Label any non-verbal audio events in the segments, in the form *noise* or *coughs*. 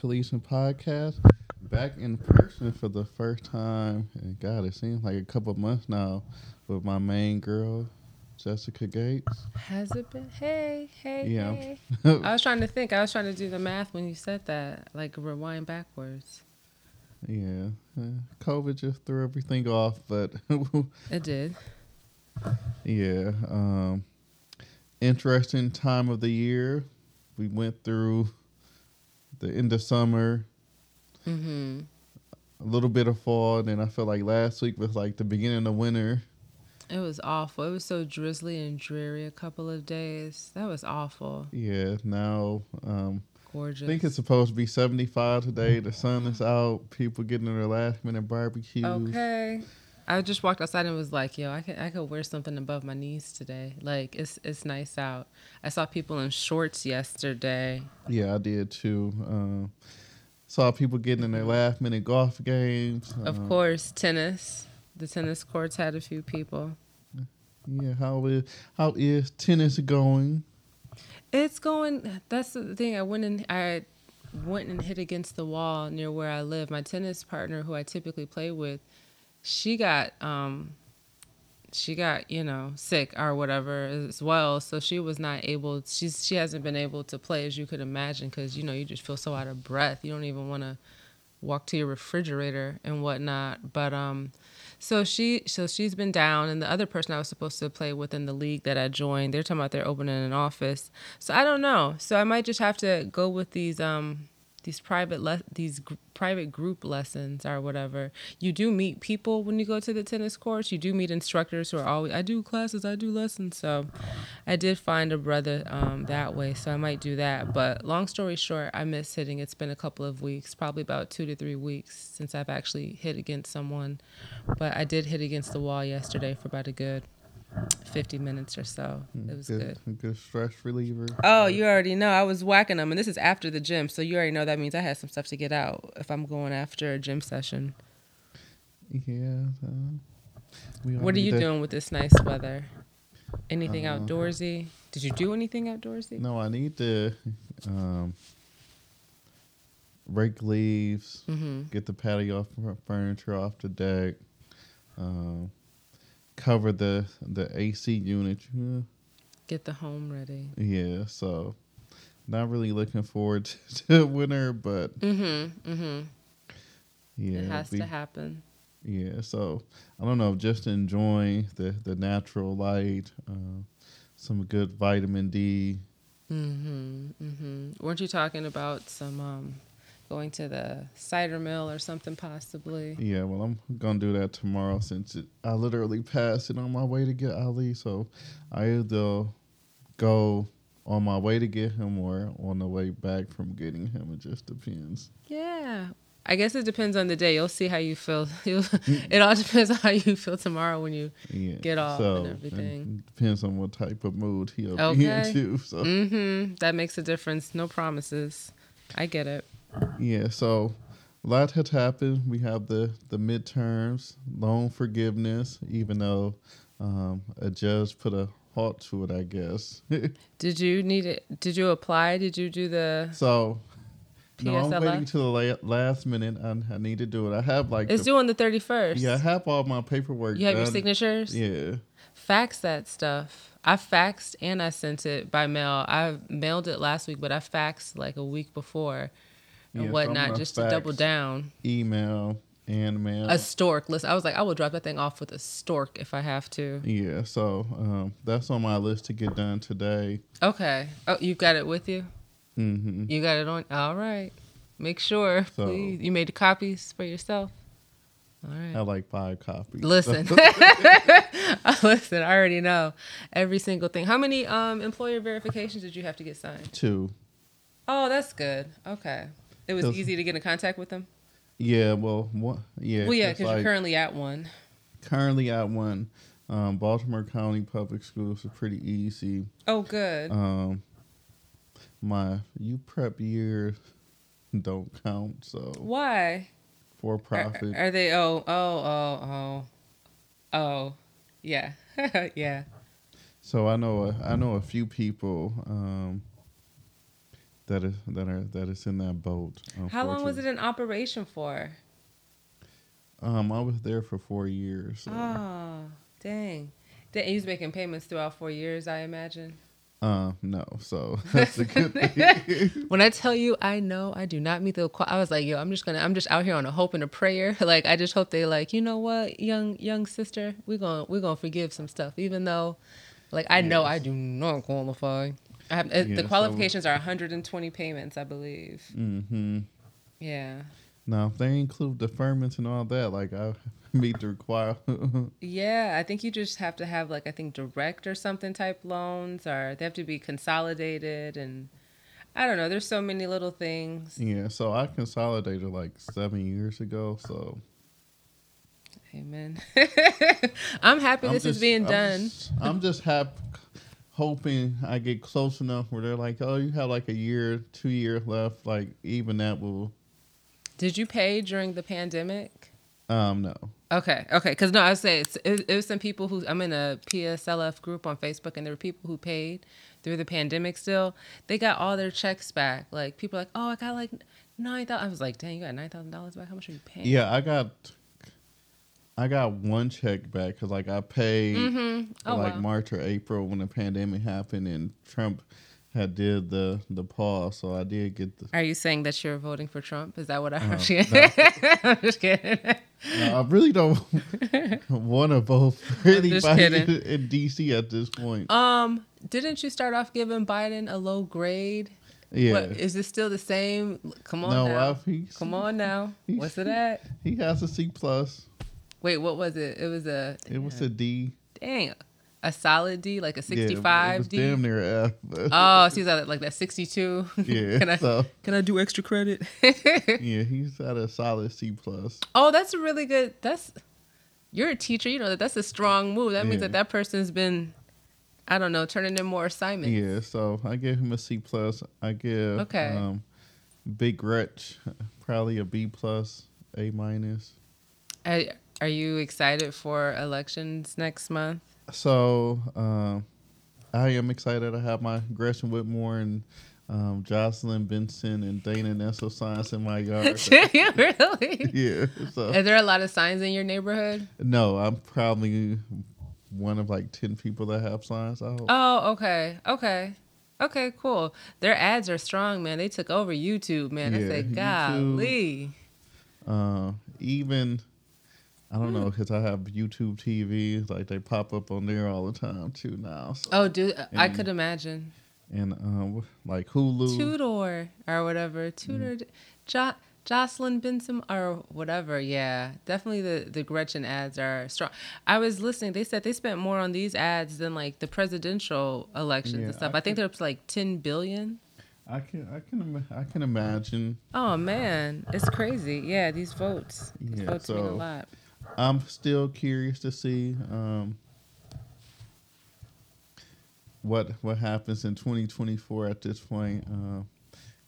Black podcast. Back in person for the first time. And God, it seems like a couple months now with my main girl, Jessica Gates. Has it been? Hey, hey, Yeah. hey. *laughs* I was trying to think. I was trying to do the math when you said that, like rewind backwards. Yeah. uh, COVID just threw everything off, but *laughs* It did. yeah. Um, interesting time of the year. We went through the end of summer, Mm-hmm. a little bit of fall, and then I felt like last week was like the beginning of winter. It was awful. It was so drizzly and dreary a couple of days. That was awful. Yeah, now um, Gorgeous. I think it's supposed to be 75 today. The sun is out. People getting their last minute barbecues. okay. I just walked outside and was like, "Yo, I could I could wear something above my knees today. Like it's it's nice out." I saw people in shorts yesterday. Yeah, I did too. Um, saw people getting in their last minute golf games. Of Um, course, tennis. The tennis courts had a few people. Yeah, how is how is tennis going? It's going. That's the thing. I went and I went and hit against the wall near where I live. My tennis partner, who I typically play with, she got um, she got you know sick or whatever as well. So she was not able. She's she hasn't been able to play as you could imagine because you know you just feel so out of breath. You don't even want to walk to your refrigerator and whatnot. But um, so she so she's been down, and the other person I was supposed to play with in the league that I joined, they're talking about they're opening an office. So I don't know. So I might just have to go with these um these private le- these private group lessons or whatever. You do meet people when you go to the tennis courts. You do meet instructors who are always I do classes, I do lessons. So I did find a brother um, that way, so I might do that. But long story short, I miss hitting. It's been a couple of weeks, probably about two to three weeks since I've actually hit against someone. But I did hit against the wall yesterday for about a good 50 minutes or so. It was good. A good stress reliever. Oh, you already know. I was whacking them, and this is after the gym, so you already know that means I had some stuff to get out if I'm going after a gym session. Yeah. Uh, we What are you doing with this nice weather? Anything Uh, outdoorsy? Did you do anything outdoorsy? No, I need to um, rake leaves, Mm-hmm. get the patio furniture off the deck, um, cover the the AC unit. Yeah, Get the home ready. Yeah, so not really looking forward *laughs* to winter, but Mm-hmm. Mm-hmm. yeah, it has be- to happen. yeah. So I don't know, just enjoying the the natural light, uh, some good vitamin D. Mm-hmm. Mm-hmm. Weren't you talking about some um going to the cider mill or something possibly? Yeah, well, I'm gonna do that tomorrow since it, I literally passed it on my way to get Ali. So I either go on my way to get him or on the way back from getting him. It just depends. Yeah. I guess it depends on the day. You'll see how you feel. *laughs* It all depends on how you feel tomorrow when you. Yeah, Get off so, and everything. it depends on what type of mood he'll be in too. So Mm-hmm. That makes a difference. No promises. I get it. Yeah, so a lot has happened. We have the the midterms, loan forgiveness, even though um, a judge put a halt to it, I guess. *laughs* Did you need it? Did you apply? Did you do the? So, no, I'm waiting to the la- last minute. I, I need to do it. I have like, It's the- due on the thirty first. yeah, I have all my paperwork. You have your signatures. Yeah, Fax that stuff. I faxed and I sent it by mail. I mailed it last week, but I faxed like a week before and whatnot, just to double down. email and mail. A stork. Listen, I was like, I will drop that thing off with a stork if I have to. yeah, so um, that's on my list to get done today. Okay. Oh, you've got it with you? hmm You got it on? All right. Make sure, So- please. You made the copies for yourself? All right. I like five copies. Listen. *laughs* *laughs* Listen, I already know every single thing. How many um, employer verifications did you have to get signed? Two. Oh, that's good. Okay. It was easy to get in contact with them? Yeah, well, one, yeah. well, yeah, because like you're currently at one. currently at one. Um, Baltimore County Public Schools are pretty easy. Oh, good. Um, my U prep years don't count, so Why? for Are, profit. are they? Oh, oh, oh, oh, oh, yeah, *laughs* yeah. So I know a, I know a few people um, that is that are that is in that boat. How long was it in operation for? Um, I was there for four years. So. Oh, dang! Dang, he was making payments throughout four years, I imagine. Uh, no. So *laughs* *laughs* that's a good thing. when I tell you, I know I do not meet the. I was like, yo, I'm just gonna, I'm just out here on a hope and a prayer. *laughs* Like, I just hope they like, you know what, young young sister, we're gonna we're gonna forgive some stuff, even though, like, I know I do not qualify. I have, uh, Yeah, the so- qualifications are 120 payments, I believe. mm-hmm. Yeah, Now, if they include deferments and all that, like I *laughs* meet the require. *laughs* yeah. I think you just have to have like I think direct or something type loans, or they have to be consolidated, and I don't know. There's so many little things. yeah. So I consolidated like seven years ago. So Amen. *laughs* I'm happy I'm this is being I'm done. just- I'm just happy, hoping I get close enough where they're like, "Oh, you have like a year, two years left." Like even that will. Did you pay during the pandemic? Um, no. Okay, okay. Because no, I was saying it's, it, it was some people who I'm in a PSLF group on Facebook, and there were people who paid through the pandemic. Still, they got all their checks back. Like people are like, oh, I got like nine thousand. I was like, dang, you got nine thousand dollars back. How much are you paying? Yeah, I got. I got one check back because like I paid Mm-hmm. Oh like wow. March or April when the pandemic happened and Trump had did the the pause, so I did get the. Are you saying that you're voting for Trump? Is that what I Uh, heard? *laughs* I'm just kidding. No, I really don't *laughs* want to vote for anybody *laughs* in DC at this point. Um, didn't you start off giving Biden a low grade? yeah, What, is it still the same? Come on no, now. Come on now. What's it at? he has a C plus. Wait, what was it? It was a It was a D. dang, a solid D, like a sixty-five Yeah, it 65 was D. Damn near F. Oh, so he's at like that 62. *laughs* yeah. can I so can I do extra credit? *laughs* yeah, he's at a solid C plus. oh, that's a really good. That's you're a teacher. You know that that's a strong move. That means that that person's been, I don't know, turning in more assignments. Yeah, so I give him a C plus. I give Okay. um, Big Gretch probably a B plus, A minus. Are you excited for elections next month? So um, I am excited to have my Gretchen Whitmer and um, Jocelyn Benson and Dana Nessel signs in my yard. *laughs* really? *laughs* yeah, so Are there a lot of signs in your neighborhood? no, I'm probably one of like ten people that have signs. I hope. Oh, okay, okay, okay, cool. Their ads are strong, man. They took over YouTube, man. I Yeah, said, YouTube. golly. Uh, even I don't know because I have YouTube TV, like they pop up on there all the time too now. So. Oh, dude, I could imagine. and um, like Hulu. Tudor or whatever. Tudor, jo- Jocelyn Benson or whatever. Yeah, definitely the, the Gretchen ads are strong. I was listening. They said they spent more on these ads than like the presidential elections Yeah, and stuff. I I, think they're up to like 10 billion. I can I can I can imagine. Oh, man. It's crazy. Yeah, these votes. These Yeah, votes mean a lot. I'm still curious to see um, what what happens in 2024 at this point,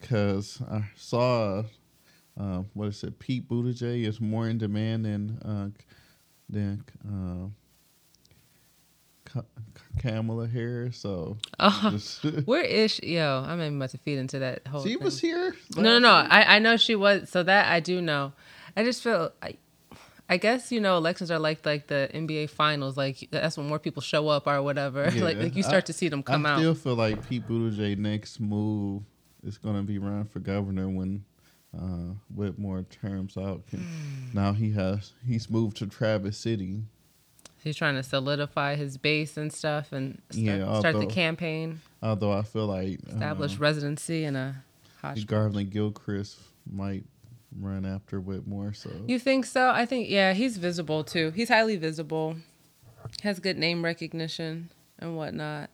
because I saw uh, what is it? Pete Buttigieg is more in demand than uh, than uh, Ka- Kamala Harris. So just- *laughs* *laughs* where is she? Yo, I'm even about to feed into that whole she thing. was here. No, no, no. I, I know she was. So that I do know. I just feel I, I guess you know elections are like like the NBA finals. Like that's when more people show up or whatever. *laughs* like Yeah. like you start I- to see them come out. I out. still feel like Pete Buttigieg next move is going to be running for governor when uh, Whitmer terms out. *sighs* Now he has he's moved to Traverse City. He's trying to solidify his base and stuff and start, Yeah, start the campaign, Although I feel like establish uh, residency in a hot. Garlin Gilchrist might run after Whitmer. So You think so? I think yeah, he's visible too. He's highly visible, has good name recognition and whatnot.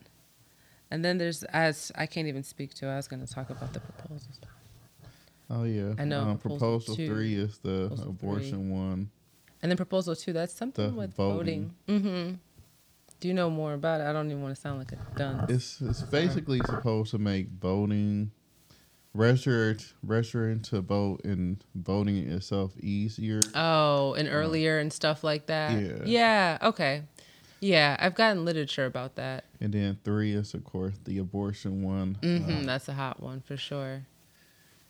And then there's as I can't even speak to. I was going to talk about the proposals. oh yeah, I know, Um, proposal proposal two. three is the abortion one. And then proposal two, that's something The with voting. Mm-hmm. Do you know more about it? I don't even want to sound like a dunce. It's it's basically supposed to make voting register registering to vote and voting itself easier. oh, and earlier and stuff like that. Yeah. Yeah. Okay. Yeah, I've gotten literature about that. And then three is of course the abortion one. Mm-hmm, Uh, that's a hot one for sure.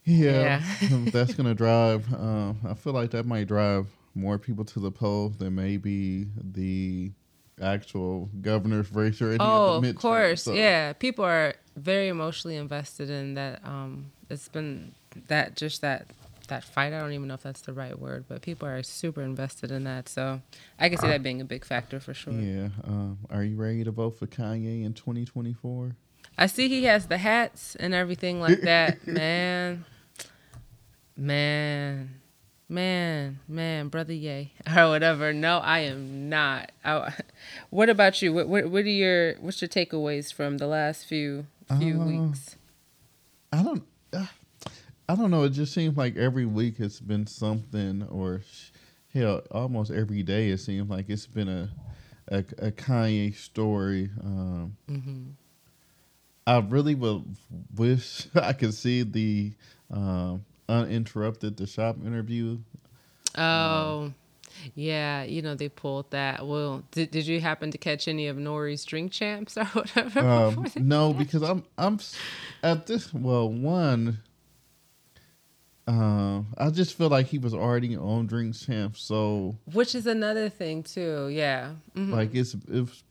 yeah, Yeah. *laughs* that's gonna drive. Um, I feel like that might drive more people to the polls than maybe the actual governor's race or any Oh, of the of course. So, Yeah, people are very emotionally invested in that. Um, it's been that just that that fight. I don't even know if that's the right word, but people are super invested in that. So I can see that being a big factor for sure. Yeah. Um, are you ready to vote for Kanye in 2024? I see he has the hats and everything like *laughs* that. man, man, man, man, brother, yay *laughs* or whatever. No, I am not. I, what about you? What, what what are your what's your takeaways from the last few few Uh, weeks? I don't. Uh, I don't know. It just seems like every week it's been something, or hell, almost every day it seems like it's been a a, a Kanye story. Um, hmm I really would wish *laughs* I could see the um, uninterrupted the shop interview. Oh, yeah. You know they pulled that. Well, did did you happen to catch any of Nori's drink champs or *laughs* whatever? Um, no, because I'm I'm at this. Well, one. Um, I just feel like he was already on Drink Champ, so Which is another thing too. Yeah. Mhm. like it's it's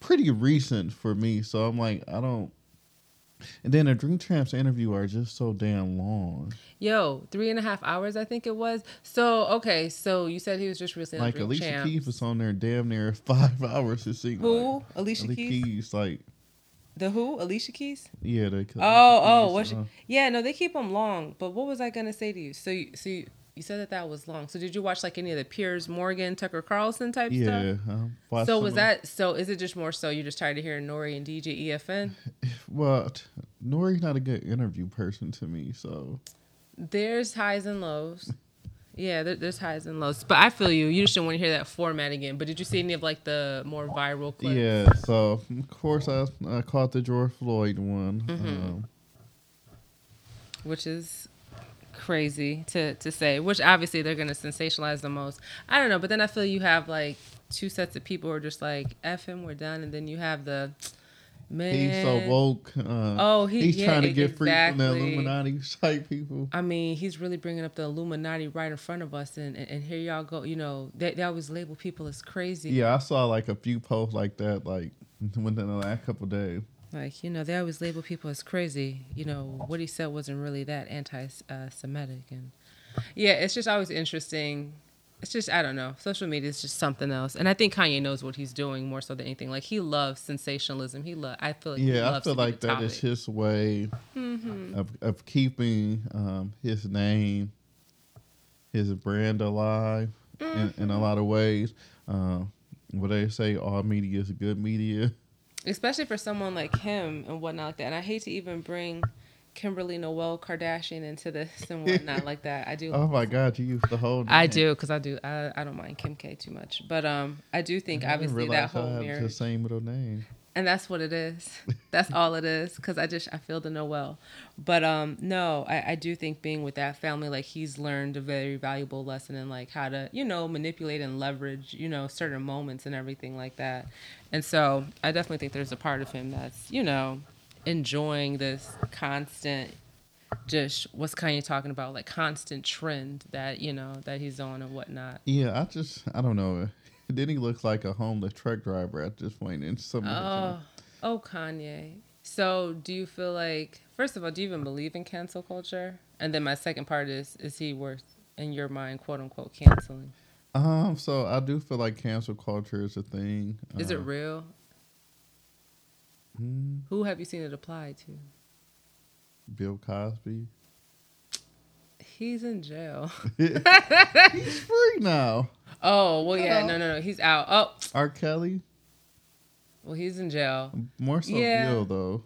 pretty recent for me. So I'm like, I don't. And then the Drink Champs interview are just so damn long. Yo, three and a half hours, I think it was. So okay, so you said he was just recently Like Alicia Champs. Keys was on there damn near *laughs* five hours. to seemed Who? like. Alicia Alicia Keys? Keys, like The who? Alicia Keys? yeah, the Oh, oh, what's uh, yeah? No, they keep them long. But what was I gonna say to you? So, you, so you, you said that that was long. So did you watch like any of the Piers Morgan, Tucker Carlson type stuff? yeah. um, So was that? So is it just more so you're just tired of hearing Nori and DJ EFN? *laughs* Well, Nori's not a good interview person to me, so There's highs and lows. Yeah, there, there's highs and lows. But I feel you. You just didn't want to hear that format again. But did you see any of like the more viral clips? yeah. So of course I I caught the George Floyd one. Mm-hmm. Um, which is crazy to to say. Which obviously they're gonna sensationalize the most. I don't know, but then I feel you have like two sets of people who are just like "f him, we're done," and then you have the man. he's so woke. Uh, Oh, he- he's yeah, trying to get free from the. Illuminati type people. I mean, he's really bringing up the Illuminati right in front of us, and and, and here y'all go. You know, they, they always label people as crazy. Yeah, I saw like a few posts like that, like within the last couple days. Like, you know, they always label people as crazy. You know, what he said wasn't really that anti uh, Semitic. And yeah, it's just always interesting. It's just, I don't know. Social media is just something else. And I think Kanye knows what he's doing more so than anything. Like, he loves sensationalism. He love. I feel like he Yeah, I feel like that is topic. his way Mm-hmm. of of keeping um, his name, his brand alive in, in Mm-hmm. a lot of ways. Um, what they say, all media is good media. *laughs* Especially for someone like him and whatnot like that. And I hate to even bring Kimberly Noel Kardashian into this and whatnot like that. I do. *laughs* Oh my God, you used the whole. I do because I do. I, I don't mind Kim K too much, but um, I do think I obviously that whole I have marriage. the same middle name. And that's what it is. That's all it is because i just i feel the no well but um no I, I do think being with that family like he's learned a very valuable lesson in like how to you know manipulate and leverage you know certain moments and everything like that. And so i definitely think there's a part of him that's you know enjoying this constant just what's Kanye talking about? Like constant trend that you know that he's on and whatnot. Yeah, I just I don't know. *laughs* Then he looks like a homeless truck driver at this point in some. of Oh, time. oh, Kanye. So, do you feel like, first of all, do you even believe in cancel culture? And then my second part is, is he worth, in your mind, quote unquote, canceling? Um, so I do feel like cancel culture is a thing. Is it Uh, real? mm, Who have you seen it apply to? Bill Cosby. He's in jail. *laughs* *laughs* He's free now. Oh, well, yeah, no, no, no. He's out. Oh, R. Kelly, well, he's in jail. more so Yeah. Bill though.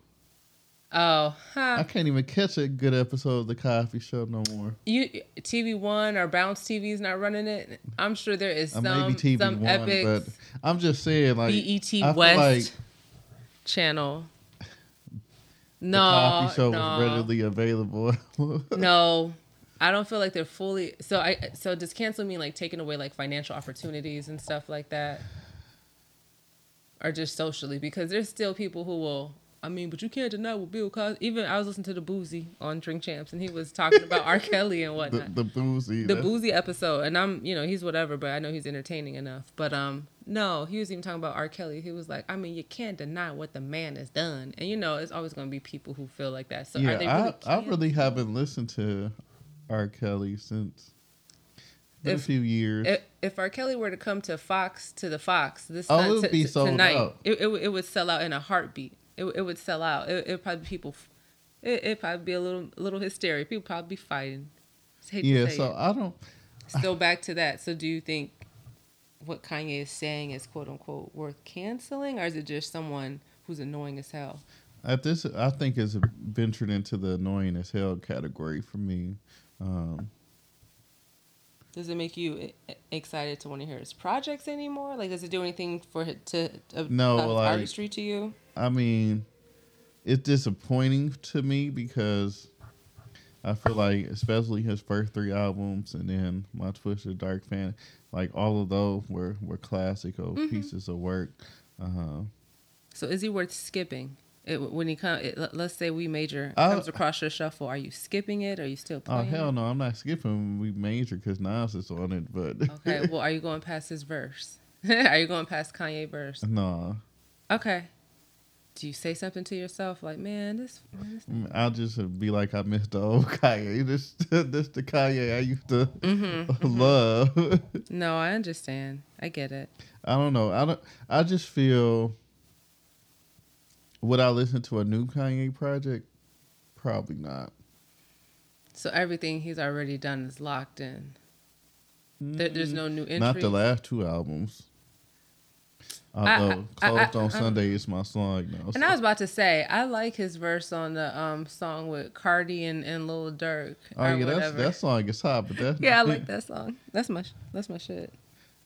Oh, huh. I can't even catch a good episode of the Cosby Show no more. You TV One or Bounce TV is not running it. I'm sure there is Uh, some maybe TV some One, epic but I'm just saying like BET I feel West like channel. the No, Cosby Show no. was readily available. *laughs* No, I don't feel like they're fully. So I so does cancel mean like taking away like financial opportunities and stuff like that? or just socially? Because there's still people who will. I mean, but you can't deny what Bill Cosby. Even I was listening to the Boosie on Drink Champs, and he was talking about R. *laughs* Kelly and whatnot. the Boosie. the Boosie episode and i'm you know he's whatever but i know he's entertaining enough but um no he was even talking about r kelly he was like i mean you can't deny what the man has done and you know it's always going to be people who feel like that so yeah, are they really I, I really haven't listened to R. Kelly since If- a few years. if, if R. Kelly were to come to Fox to the Fox this Oh, night- it would be t- sold tonight, out. It, it would- it would sell out in a heartbeat. It, would- it would sell out. It it probably be people. It probably be a little little hysteria. People probably be fighting. Yeah, so it. I don't. still back to that. So do you think what Kanye is saying is quote unquote worth canceling, or is it just someone who's annoying as hell? At this, I think it's ventured into the annoying as hell category for me. Um, Does it make you excited to want to hear his projects anymore? Like, does it do anything for it to, to No, like- artistry to you? I mean, it's disappointing to me because I feel like, especially his first three albums and then my Twisted Dark fan, like all of those were were classical Mm-hmm. pieces of work. Uh, So is he worth skipping? It, when he come, it, let- let's say we major I- oh. comes across your shuffle. Are you skipping it? Are you still oh, playing? oh hell no, I'm not skipping. We major because Nas is on it, but Okay. *laughs* Well, are you going past his verse? *laughs* are you going past Kanye verse? no, Okay. Do you say something to yourself like, man, this, man, this mm, I'll just uh, be like I missed the old *laughs* Kanye. This this the Kanye I used to Mm-hmm, mm-hmm. love. No, I understand. I get it. I don't know. I don't. I just feel. Would I listen to a new Kanye project? Probably not. So everything he's already done is locked in. There, there's no new entry. Not the last two albums. Although I- I- "Closed on I- Sunday" is my song now. And I was about to say, I like his verse on the um song with Cardi and, and Lil Durk. oh or yeah, that's that song is hot, but that's *laughs* yeah, I like that song. That's my that's my shit.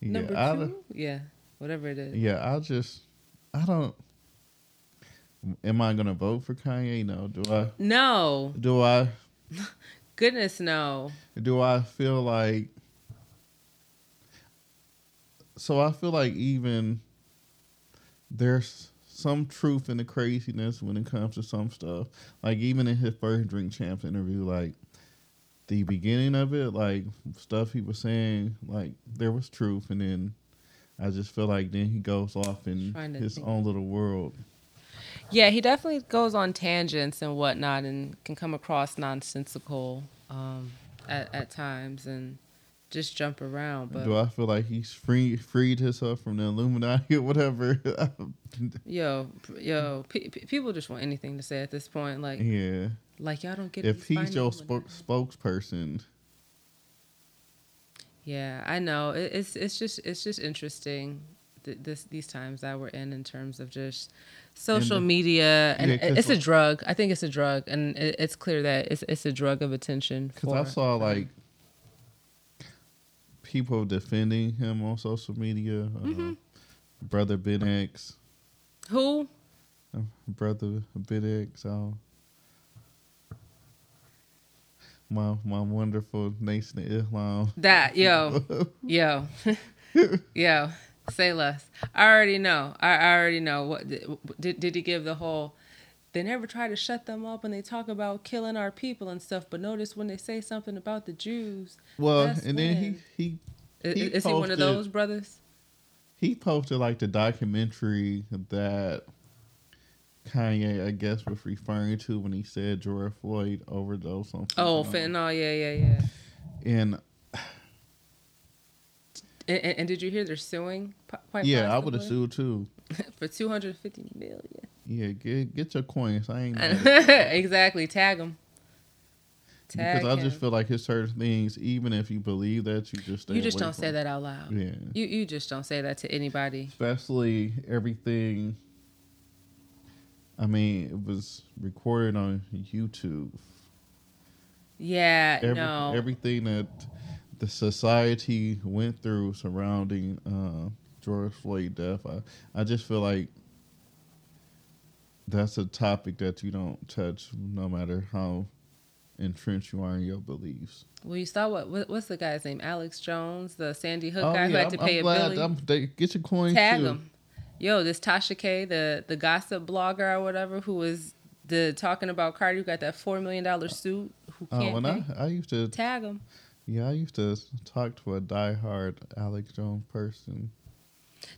Yeah, Number two, yeah, whatever it is. yeah. I just I don't. Am I gonna vote for Kanye? No. Do I? No, Do I? *laughs* goodness no. do I feel like so I feel like even there's some truth in the craziness when it comes to some stuff. Like even in his first Drink Champs interview, like the beginning of it, like stuff he was saying, like there was truth and then I just feel like then he goes off in his think. own little world. Yeah, he definitely goes on tangents and whatnot, and can come across nonsensical um, at at times, and just jump around. But Do I feel like he's free freed himself from the Illuminati or whatever? *laughs* yo, yo, pe- pe- people just want anything to say at this point. Like, yeah. like y'all don't get if he's your spok- spokesperson, Yeah, I know. It, it's it's just it's just interesting th- this these times that we're in in terms of just social And the- media and Yeah, it's a drug. I think it's a drug, and it's clear that it's it's a drug of attention. because I saw like people defending him on social media. Uh, Mm-hmm. Brother Ben X, who uh, brother Ben X, uh, my my wonderful Nation of Islam. that yo *laughs* yo *laughs* yo say less. I already know. I, I already know. What did did he give the whole? They never try to shut them up when they talk about killing our people and stuff. But notice when they say something about the Jews, Well, and then he when- he He is he one of those brothers? he posted like the documentary that Kanye, I guess, was referring to when he said George Floyd overdosed on. Oh, fentanyl. fentanyl. Yeah, yeah, yeah. And And, and, and did you hear they're suing? yeah, I would have sued too. *laughs* for two hundred fifty million. Yeah, get get your coins. I ain't *laughs* exactly. Tag them. Tag because I just feel like it's certain things. Even if you believe that, you just You just don't say that out loud. Yeah, You you just don't say that to anybody. especially everything. I mean, it was recorded on YouTube. Yeah, Every, no. everything that the society went through surrounding uh, George Floyd death, I, I just feel like that's a topic that you don't touch, no matter how entrenched you are in your beliefs. well, you saw what, what what's the guy's name? Alex Jones, the Sandy Hook Oh, guy who had to I'm, pay I'm a billion. I'm, they, get your coins Tag too. him. Yo, this Tasha K, the the gossip blogger or whatever, who was the talking about Cardi, who got that four million dollar suit. Who Oh, can't when pay? I I used to tag him? Yeah I used to talk to a diehard Alex Jones person.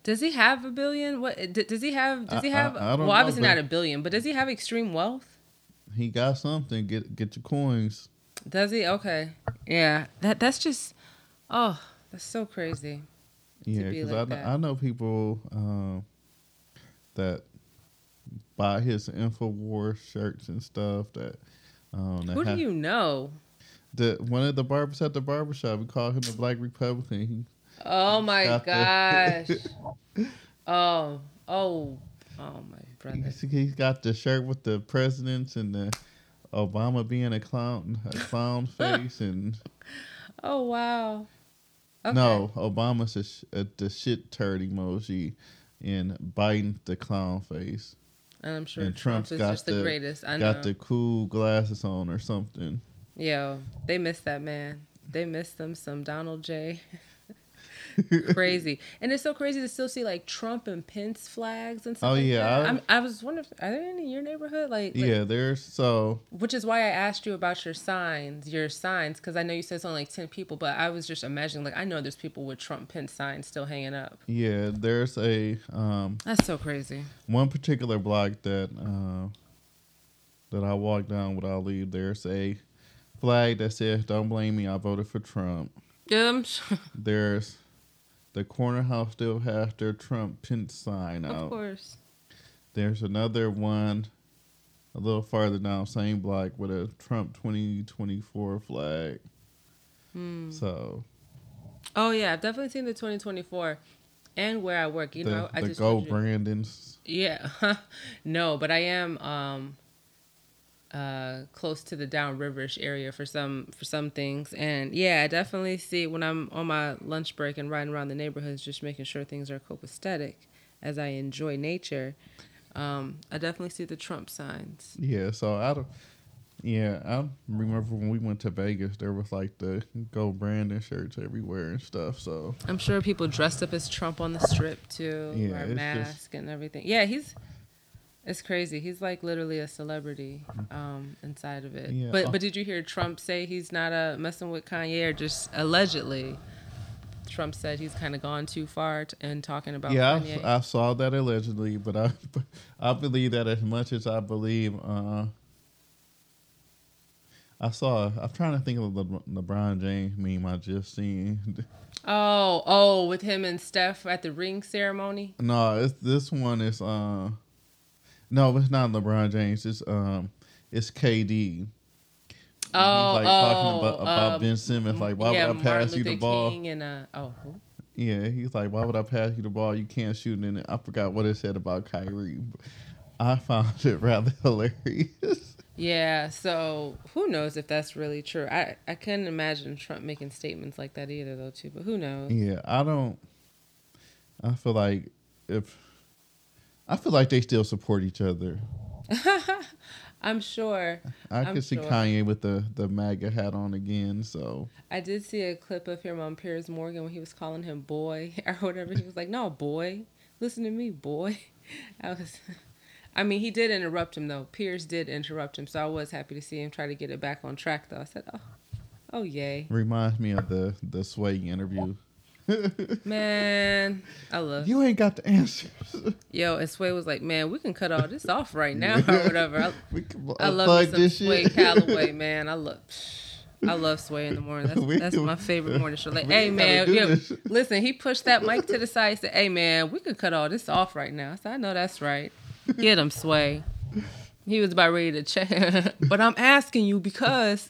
Does he have a billion? What d- does he have? Does he I- I- have? I don't well, obviously but- not a billion, but does he have extreme wealth? He got something. Get get your coins. Does he? Okay, yeah. That that's just, oh, that's so crazy. Yeah, be because like I. I know people um, that buy his Infowars shirts and stuff. That um, that Who do have- you know? The one of the barbers at the barbershop. We call him the Black Republican. Oh my gosh. *laughs* oh, oh, oh my He, brother. he's, got the shirt with the presidents and the Obama being a clown, a clown *laughs* face, and Oh wow. Okay. no, Obama's a, sh- a, the shit turd emoji, and Biden the clown face. And I'm sure and Trump Trump's is got just the, the- greatest. I know. Got the cool glasses on or something. Yo, they missed that man. They missed them some Donald J. *laughs* crazy, and it's so crazy to still see like Trump and Pence flags and stuff. Oh, like yeah. I- I'm, I was wondering, are there any in your neighborhood? Like, like- Yeah, there's so which is why I asked you about your signs, your signs, because I know you said it's only like ten people, but I was just imagining like I know there's people with Trump Pence signs still hanging up. yeah, there's a um That's so crazy. one particular block that uh, that I walk down with Ali. There's a flag that says "Don't blame me, I voted for Trump." Um, *laughs* There's the corner house still has their Trump Pence sign of out. course. There's another one a little farther down, same block with a Trump 2024 flag. Hmm. So Oh yeah, I've definitely seen the 2024, and where I work. You the, know, I the just Go Brandons. Yeah, *laughs* no, but I am um, uh, close to the downriverish area for some for some things, and yeah, I definitely see when I'm on my lunch break and riding around the neighborhoods, just making sure things are copacetic as I enjoy nature. Um, I definitely see the Trump signs. Yeah, so I don't. Yeah, I remember when we went to Vegas, there was like the Go Brandon shirts everywhere and stuff. So I'm sure people dressed up as Trump on the strip too, Yeah, wear a it's just- mask and everything. Yeah, he's it's crazy. He's like literally a celebrity um, inside of it. Yeah. But but did you hear Trump say he's not uh, messing with Kanye or just allegedly? Trump said he's kind of gone too far t- in talking about yeah, Kanye. I, I saw that allegedly, but I *laughs* I believe that as much as I believe. uh I saw. I'm trying to think of the LeBron James meme I just seen. *laughs* oh oh, with him and Steph at the ring ceremony. no, it's this one is. uh No, it's not LeBron James. It's um, it's KD. Oh He's like oh, talking about, about uh, Ben Simmons. Like, why yeah, would I pass Martin you the Luther ball? King and uh, oh who? Yeah, he's like, why would I pass you the ball? You can't shoot in it. I forgot what it said about Kyrie. I *laughs* found it rather *laughs* hilarious. Yeah, so who knows if that's really true? I I couldn't imagine Trump making statements like that either, though. Too, but who knows? yeah, I don't. I feel like if I feel like they still support each other. *laughs* I'm sure. I I'm could see sure. Kanye with the the MAGA hat on again. So I did see a clip of him on Piers Morgan when he was calling him boy *laughs* or whatever. He was like, "No, boy, listen to me, boy." *laughs* I was. I mean, he did interrupt him though. Piers did interrupt him, so I was happy to see him try to get it back on track. Though I said, "Oh, oh yay, reminds me of the the Sway interview. *laughs* man!" I love You ain't got the answers. yo. And Sway was like, "Man, we can cut all this off right now *laughs* or whatever." I, we can I love some this Sway shit. Calloway, man. I love. I love Sway in the morning. That's, *laughs* that's my favorite morning show. Like, hey man, listen. He pushed that mic to the side. He said, "Hey man, we can cut all this off right now." I said, "I know that's right. Get him, Sway." He was about ready to check, but I'm asking you because.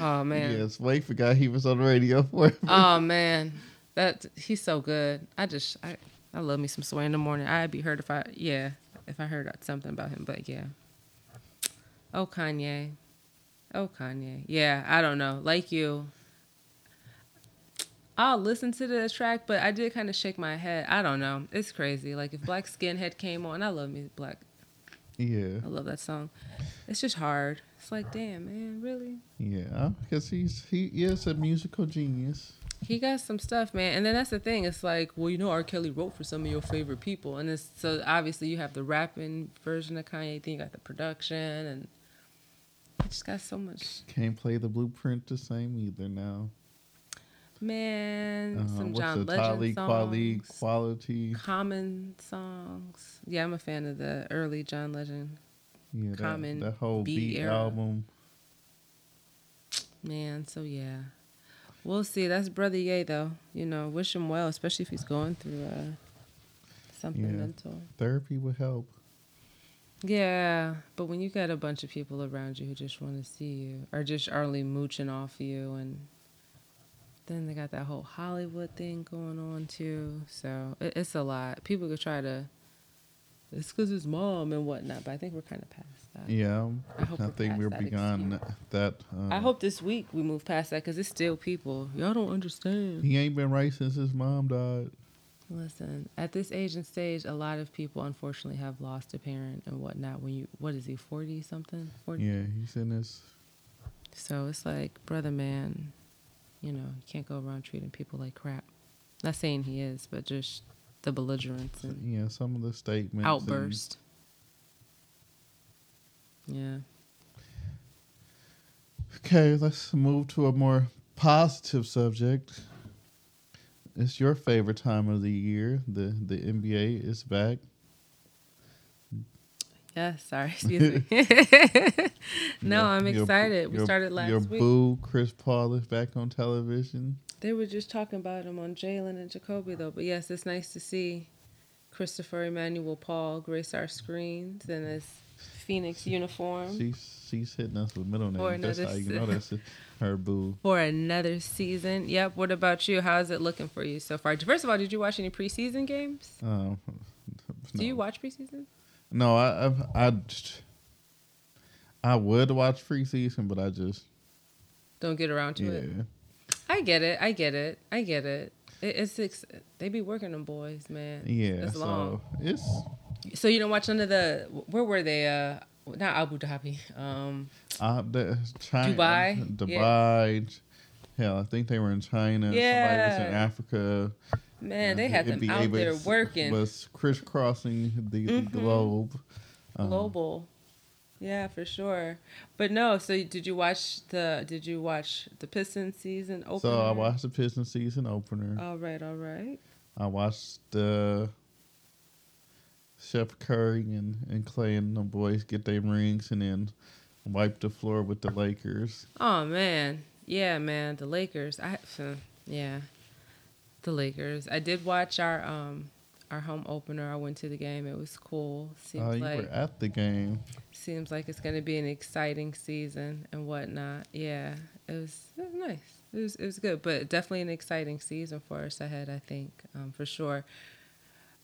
Oh *laughs* man. Yes, Sway forgot he was on the radio *laughs* for. Oh man, that he's so good. I just I I love me some Sway in the morning. I'd be hurt if I yeah if I heard something about him, but yeah. Oh Kanye, oh Kanye. Yeah, I don't know. Like you, I'll listen to the track, but I did kind of shake my head. I don't know. It's crazy. Like if Black Skinhead came on, I love me Black. Yeah, I love that song. It's just hard. It's like damn man, really. yeah, because he's he is a musical genius. He got some stuff, man. And then that's the thing. It's like, well, you know, R. Kelly wrote for some of your favorite people, and it's so obviously you have the rapping version of Kanye. Then you got the production, and he just got so much. Can't play the blueprint the same either now. Man, Uh, some what's John the Legend Talib quality quality? common songs. Yeah, I'm a fan of the early John Legend. Yeah, Common that whole beat beat album. Man, so yeah. We'll see. That's Brother Ye, though. You know, wish him well, especially if he's going through uh, something Yeah. mental. Therapy would help. Yeah, but when you got a bunch of people around you who just want to see you or just only mooching off you, and then they got that whole Hollywood thing going on too. So it, it's a lot. People could try to. It's because his mom and whatnot, but I think we're kind of past that. Yeah, I hope I we're think we're that beyond that. Um, I hope this week we move past that because it's still people. Y'all don't understand. he ain't been right since his mom died. Listen, at this age and stage, a lot of people unfortunately have lost a parent and whatnot. When you, what is he, forty something? 40? Yeah, he's in his. So it's like, brother, man, you know, you can't go around treating people like crap. Not saying he is, but just the belligerence and Yeah, some of the statements. outburst. Yeah. Okay, let's move to a more positive subject. It's your favorite time of the year. The the NBA is back. Yeah, sorry, *laughs* excuse me. *laughs* no, Your- I'm your- excited. we started last Your week. boo, Chris Paul, is back on television. They were just talking about him on Jalen and Jacoby, though. But yes, it's nice to see Christopher Emmanuel Paul grace our screens in his Phoenix uniform She's she's hitting us with middle names. That's how you know that's her boo. *laughs* for another season. Yep. What about you? How's it looking for you so far? First of all, did you watch any preseason games? Um, *laughs* Do you watch preseason? No, I I I, just- I would watch preseason, but I just Don't get around to yeah. it. I get it. I get it. I get it. it it's ex- they be working them boys, man. Yeah, It's so long. it's So you don't watch none of the where were they? Uh, not Abu Dhabi. Um, uh, the China, Dubai? Dubai. Hell, I think they were in China. Somebody was in Africa. man, they had them out there working. Was crisscrossing the, Mhm. globe. Um, global. Yeah, for sure. But no, so did you watch the did you watch the Pistons season opener? So I watched the Pistons season opener. All right, all right. I watched the Chef Curry and, and Clay and the boys get their rings and then wipe the floor with the Lakers. Oh man. Yeah, man, the Lakers. I uh, yeah. The Lakers. I did watch our um our home opener. I went to the game. It was cool. Seems Oh, you like were at the game. seems like it's going to be an exciting season and whatnot. Yeah, it was, it was nice. It was it was good, but definitely an exciting season for us ahead. I think um, for sure.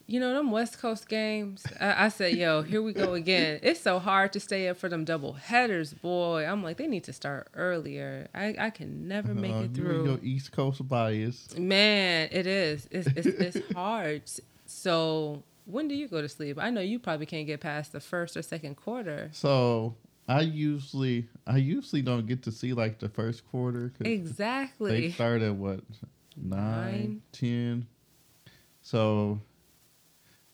You know them West Coast games. I, I said, "Yo, here we go again." *laughs* It's so hard to stay up for them double headers, boy. I'm like, they need to start earlier. I, I can never make Uh, it through. your East Coast bias. Man, it is. It's it's, it's *laughs* hard. So when do you go to sleep? I know you probably can't get past the first or second quarter. So I usually I usually don't get to see like the first quarter 'cause Exactly. they start at what nine, Nine. ten. So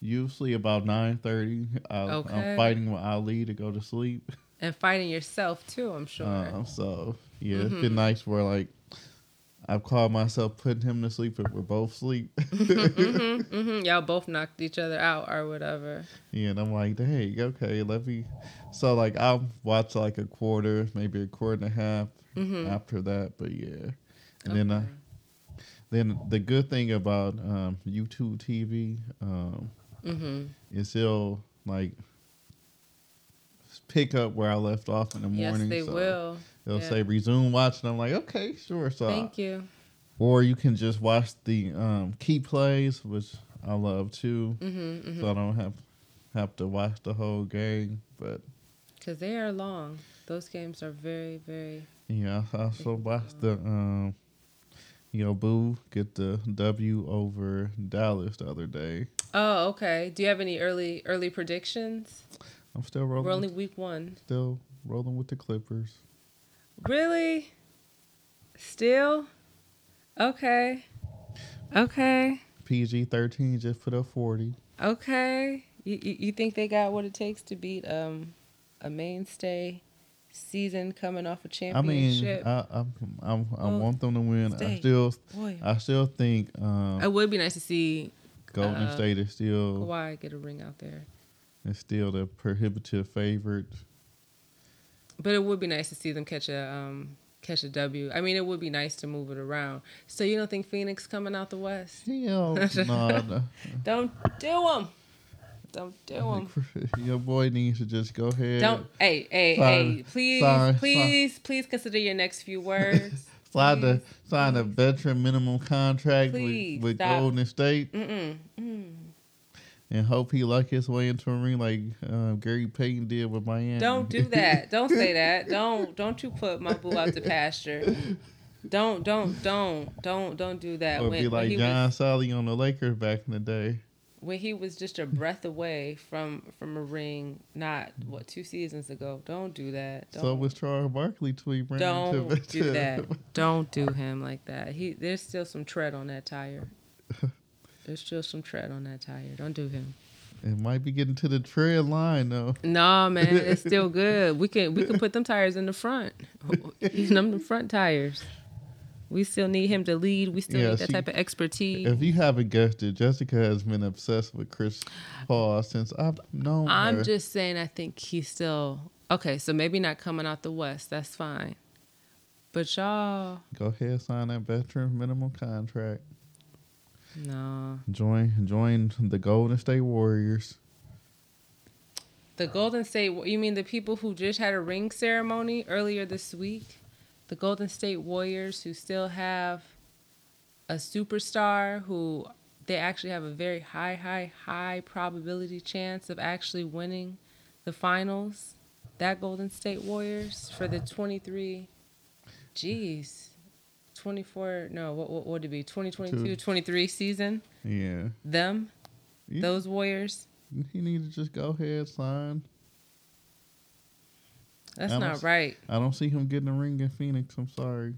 usually about nine thirty, Okay. I'm fighting with Ali to go to sleep. And fighting yourself too, I'm sure. Uh, so yeah, it's been Mhm. nice where like I've called myself putting him to sleep if we're both asleep. *laughs* hmm hmm Y'all both knocked each other out or whatever. yeah, and I'm like, hey, okay, let me. So like I'll watch like a quarter, maybe a quarter and a half hmm after that. But yeah, and then uh, then the good thing about um, YouTube TV um, hmm is it'll like pick up where I left off in the Yes, morning. Yes, they so will. It'll Yeah. say resume watching. I'm like, okay, sure. So I- Thank you. or you can just watch the um, key plays, which I love too. hmm hmm So I don't have have to watch the whole game. But Because they are long. Those games are very, very. yeah, I also watched the um, you know, Boo get the W over Dallas the other day. Oh, okay. Do you have any early early predictions? I'm still rolling. We're only week one. still rolling with the Clippers. Really? Still? Okay. Okay. PG thirteen just put up forty. Okay. You, you you think they got what it takes to beat um a mainstay season coming off a championship? I mean, I, I, I Well, want them to win. I stay. still Boy, I still think um, it would be nice to see Golden uh, State is still Kawhi get a ring out there. It's still the prohibitive favorite. But it would be nice to see them catch a um catch a W. I mean, it would be nice to move it around. So you don't think Phoenix coming out the West? Hell, *laughs* no. Don't do them. Don't do them. Your boy needs to just go ahead. Don't. Hey, hey, Sorry. hey! Please, Sorry. please, please consider your next few words. *laughs* Slide the sign a veteran minimum contract Please, with, with. Golden State Mm-mm. Mm. And hope he luck his way into a ring like uh, Gary Payton did with Miami. Don't do *laughs* that. Don't say that. Don't don't you put my boo out to pasture. Don't don't don't don't don't do that. or be like John was, Sally on the Lakers back in the day. when he was just a breath away from from a ring, not what two seasons ago. Don't do that. Don't, So was Charles Barkley ran don't into do that. Don't do him like that. He there's still some tread on that tire. *laughs* There's still some tread on that tire. Don't do him. It might be getting to the tread line though. No, man, it's *laughs* still good. We can we can put them tires in the front. *laughs* them the front tires. We still need him to lead. We still Yeah, need that she- type of expertise. If you haven't guessed it, Jessica has been obsessed with Chris Paul since I've known her. I'm her. just saying I think he's still okay, so maybe not coming out the west, that's fine. But y'all Go ahead, sign that veteran minimum contract. No. Join join the Golden State Warriors. The Golden State you mean the people who just had a ring ceremony earlier this week? The Golden State Warriors who still have a superstar who they actually have a very high, high, high probability chance of actually winning the finals. That Golden State Warriors for the 23, geez, 24, no, what, what would it be? 2022, Two. 23 season? Yeah. Them, You- those Warriors? He need to just go ahead, sign. That's not right. I don't see him getting a ring in Phoenix. I'm sorry.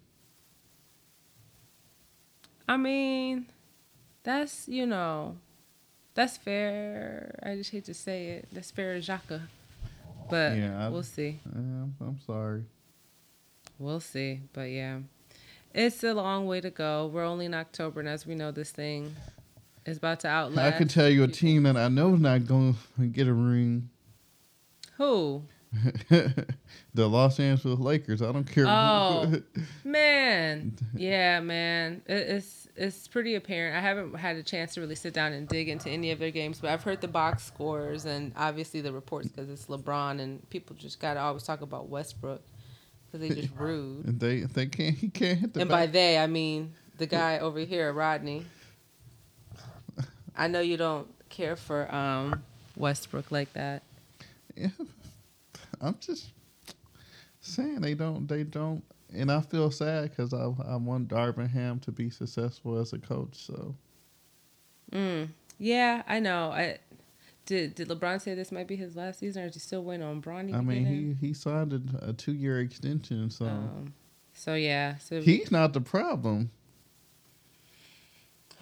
I mean, that's, you know, that's fair. I just hate to say it. That's fair as Xhaka. But Yeah, I- we'll see. Yeah, I'm, I'm sorry. We'll see. But yeah, it's a long way to go. We're only in October, and as we know, this thing is about to outlast. I can tell you a team that I know is not going to get a ring. Who? *laughs* the Los Angeles Lakers. I don't care. Oh. *laughs* Man, yeah, man, it's it's pretty apparent. I haven't had a chance to really sit down and dig into any of their games, but I've heard the box scores and obviously the reports because it's LeBron and people just gotta always talk about Westbrook because they just *laughs* rude. And they they can't. He can't hit the. And by they, I mean the guy over here, Rodney. I know you don't care for um, Westbrook like that. Yeah. *laughs* I'm just saying they don't. They don't. And I feel sad because I I want Darvin Ham to be successful as a coach. So Mm. Yeah, I know. I did. Did LeBron say this might be his last season, or is he still waiting on Bronny? I mean, he he signed a, a two year extension. So Um, so yeah. So he's not the problem.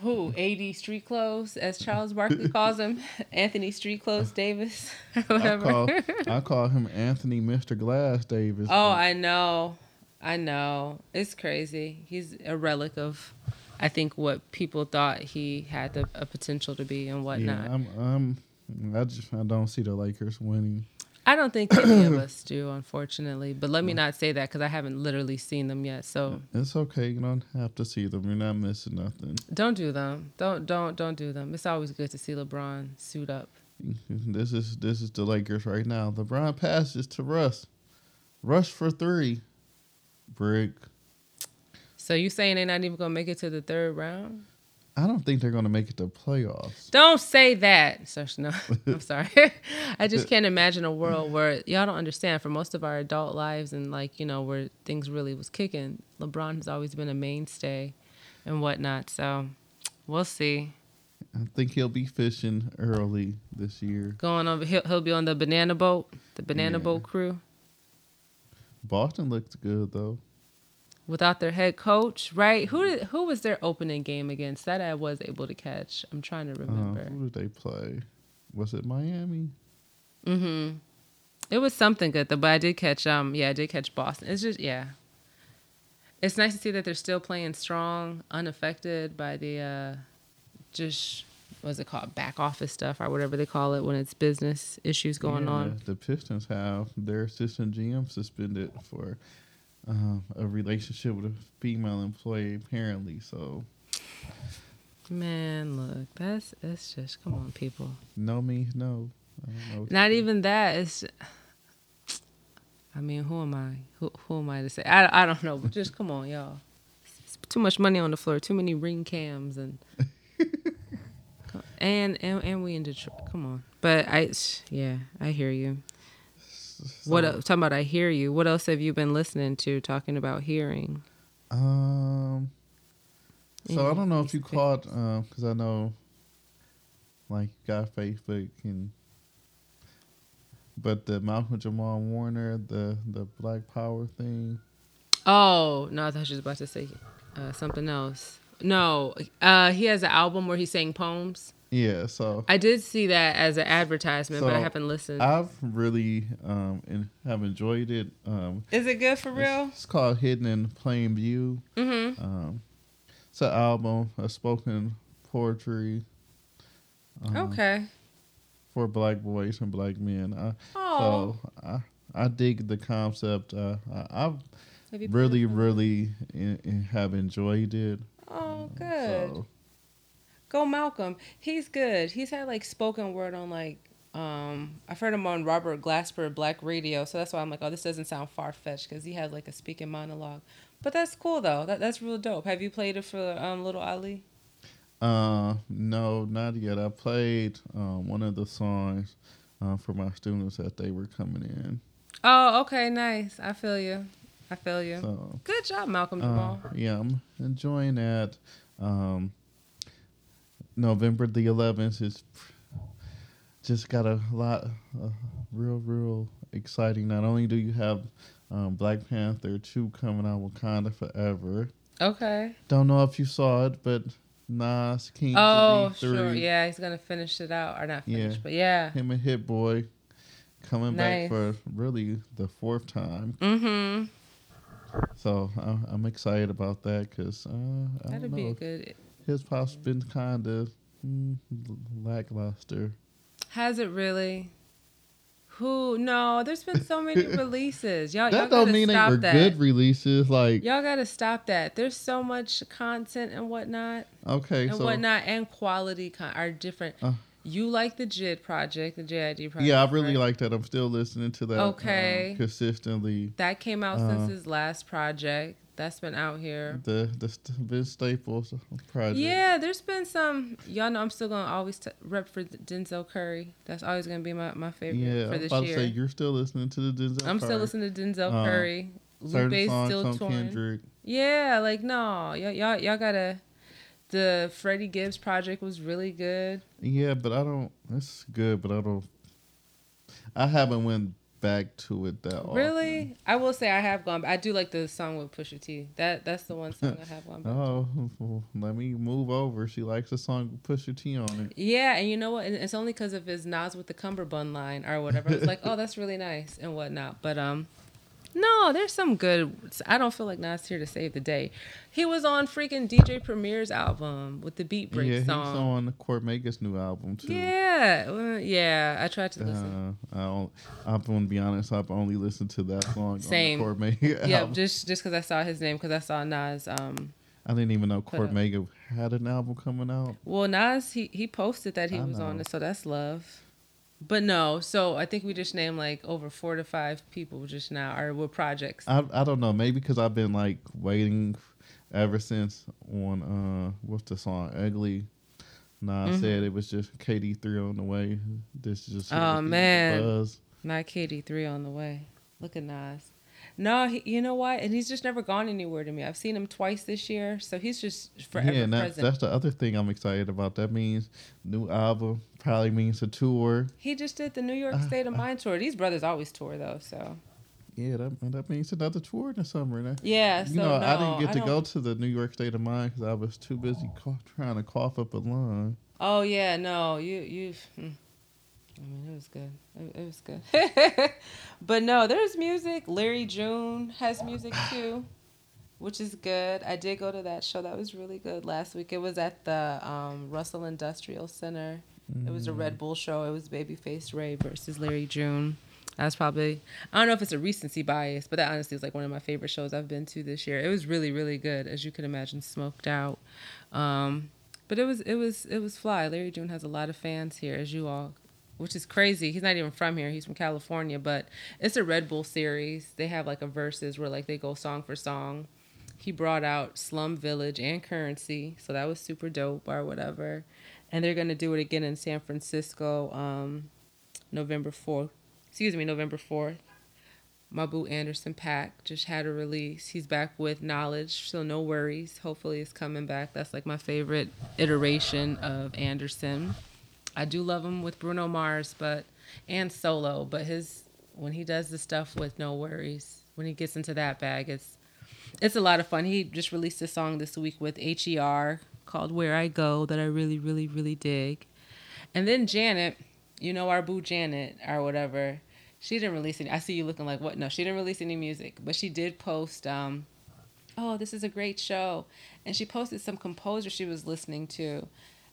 who? AD Street Clothes, as Charles Barkley *laughs* calls him, *laughs* Anthony Street Clothes Davis, or *laughs* I call I call him Anthony Mr. Glass Davis. oh, I know, I know. It's crazy. He's a relic of, I think, what people thought he had the a potential to be and whatnot. yeah, I'm I'm I just I don't see the Lakers winning. I don't think any of *coughs* us do, unfortunately. But let me not say that because I haven't literally seen them yet. So It's okay. You don't have to see them. You're not missing nothing. don't do them. Don't don't don't do them. It's always good to see LeBron suit up. *laughs* This is this is the Lakers right now. LeBron passes to Russ. Rush for three. Brick. So you saying they're not even gonna make it to the third round? I don't think they're gonna make it to playoffs. Don't say that. So, no, *laughs* I'm sorry. *laughs* I just can't imagine a world where y'all don't understand. For most of our adult lives and like you know where things really was kicking, LeBron has always been a mainstay and whatnot. So we'll see. I think he'll be fishing early this year. Going over, he'll, he'll be on the banana boat, the banana Yeah. boat crew. Boston looks good though. Without their head coach, right? Who did who was their opening game against? That I was able to catch. I'm trying to Uh, remember. who did they play? Was it Miami? Mm-hmm. It was something good though, but I did catch um yeah, I did catch Boston. It's just yeah. It's nice to see that they're still playing strong, unaffected by the uh just what's it called? Back office stuff or whatever they call it when it's business issues going Yeah, on. The Pistons have their assistant GM suspended for um, a relationship with a female employee, apparently. So, Man, look, that's that's just come on, people. no means no. Not even that. It's. I mean, who am I? Who who am I to say? I, I don't know. But just come on, y'all. It's too much money on the floor. Too many ring cams and. *laughs* and and and we in Detroit. Come on. But I yeah I hear you. What So, else, talking about? I hear you. What else have you been listening to? Talking about hearing. Um. So I don't know if you recent caught, because I know, like, got Facebook and, but the Malcolm Jamal Warner, the the Black Power thing. Oh no, I thought you was about to say uh, something else. No, uh, he has an album where he sang poems. Yeah. So I did see that as an advertisement, but I haven't listened. I've really um and have enjoyed it. Um, Is it good for real? It's, it's called Hidden in Plain View. Mm-hmm. Um, it's an album, a spoken poetry. um, Okay. For black boys and black men. I, Oh, so I I dig the concept. Uh, I, I've really, really in, in have enjoyed it. Oh, good. So, Go Malcolm. He's good. He's had like spoken word on like um I've heard him on Robert Glasper Black Radio, so that's why I'm like, oh, this doesn't sound far fetched because he has like a speaking monologue. But that's cool though. That that's real dope. Have you played it for um Little Ali? uh, no, not yet. I played um, one of the songs uh, for my students that they were coming in. Oh, okay, nice. I feel you. I feel you. So Good job, Malcolm Uh, Jamal. yeah, I'm enjoying that. Um, November the 11th is just got a lot, uh, real, real exciting. Not only do you have um, Black Panther 2 coming out, Wakanda Forever. Okay. Don't know if you saw it, but Nas, King Oh, sure. Yeah, he's gonna finish it out, or not finish, Yeah. but yeah. him and Hit Boy coming Nice. back for really the fourth time. Mm-hmm. So I, I'm excited about that because uh, I That'd don't be know. a good. His pop's been kind of mm, lackluster. Has it really? Who? No, there's been so many *laughs* releases. Y'all, y'all gotta don't mean they were that. good releases. Like Y'all gotta stop that. There's so much content and whatnot okay, and so whatnot, and quality con- are different. Uh. you like the JID project, the JID project? yeah, I really right? like that. I'm still listening to that. um, Okay. consistently. that. Came out Uh. since his last project. That's been out here. The the st- Vince Staples project. Yeah, there's been some. Y'all know I'm still gonna always t- rep for Denzel Curry. That's always gonna be my, my favorite yeah. for I'm this about year. to say you're still listening to the Denzel. I'm still listening to Denzel Uh, Curry. Lupe's songs still touring. Kendrick. Yeah, like no, y'all, y'all, y'all gotta. The Freddie Gibbs project was really good. Yeah, but I don't. It's good, but I don't. I haven't went back to it that often. Really, I will say I have gone. I do like the song with Pusha T. That that's the one song I have gone. Back. *laughs* Oh, well, let me move over. She likes the song with Pusha T on it. Yeah, and you know what? And It's only because of his Nas with the cummerbund line or whatever. it's like, *laughs* oh, that's really nice and whatnot. But um, no, there's some good. I don't feel like Nas here to save the day. He was on freaking DJ Premier's album with the Beat Break yeah, he's song. on Cormega's new album too. Yeah, well, yeah. I tried to listen. Uh, I don't, I'm gonna be honest. I've only listened to that song Same. on the Cormega yeah, just just because I saw his name because I saw Nas. Um, I didn't even know. Cormega had an album coming out. well, Nas he he posted that he I was on it, so that's love. But no, so I think we just named like over four to five people just now, or with projects. I I don't know. Maybe because I've been like waiting ever since on uh what's the song Ugly. Nah, I Mhm. said it was just KD three on the way. This is just Oh, man. Not KD three on the way. Look at Nas. No, he, you know what? And he's just never gone anywhere to me. I've seen him twice this year, so he's just forever yeah, and that's present. that's the other thing I'm excited about. That means new album probably means a tour. He just did the New York Uh, State of uh. Mind tour. These brothers always tour though, so Yeah, that, that means another tour in the summer. Now. Yeah, so you know, no, I didn't get to don't- go to the New York State of Mind because I was too busy cough, trying to cough up a lung. Oh yeah, no, you you. I mean, it was good. It, it was good. *laughs* but no, there's music. Larry June has music *sighs* too, which is good. I did go to that show. That was really good last week. It was at the um, Russell Industrial Center. It was a Mm. Red Bull show. It was Babyface Ray versus Larry June. That's probably I don't know if it's a recency bias, but that honestly is like one of my favorite shows I've been to this year. It was really really good, as you can imagine, smoked out. Um, but it was it was it was fly. Larry June has a lot of fans here, as you all, which is crazy. He's not even from here. He's from California, but it's a Red Bull series. They have like a verses where like they go song for song. He brought out Slum Village and Currency, so that was super dope or whatever. And they're gonna do it again in San Francisco, um, November fourth. Excuse me, November fourth. Mabu Anderson .Paak just had a release. He's back with Knxwledge, so NxWorries. Hopefully, it's coming back. That's like my favorite iteration of Anderson. I do love him with Bruno Mars, but and solo. But his when he does the stuff with NxWorries, when he gets into that bag, it's it's a lot of fun. He just released a song this week with H.E.R. called "Where I Go" that I really, really, really dig. And then Janet, you know our boo Janet or whatever. She didn't release any. I see you looking like what? No, she didn't release any music, but she did post. um Oh, this is a great show, and she posted some composer she was listening to,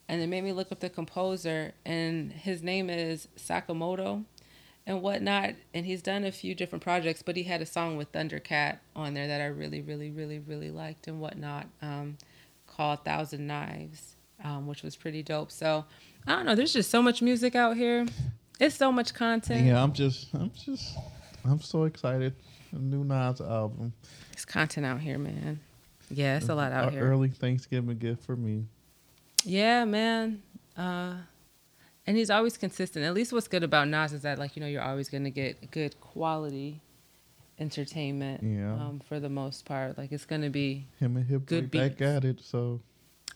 and it made me look up the composer, and his name is Sakamoto, and whatnot, and he's done a few different projects, but he had a song with Thundercat on there that I really, really, really, really liked and whatnot, um, called Thousand Knives, um, which was pretty dope. So I don't know. There's just so much music out here. It's so much content. Yeah, I'm just, I'm just, I'm so excited. A new Nas album. It's content out here, man. Yeah, it's a lot out here. Early Thanksgiving gift for me. Yeah, man. Uh, and he's always consistent. At least what's good about Nas is that, like, you know, you're always going to get good quality entertainment Yeah. um, for the most part. Like, it's going to be. Him and Hip Good back at it. So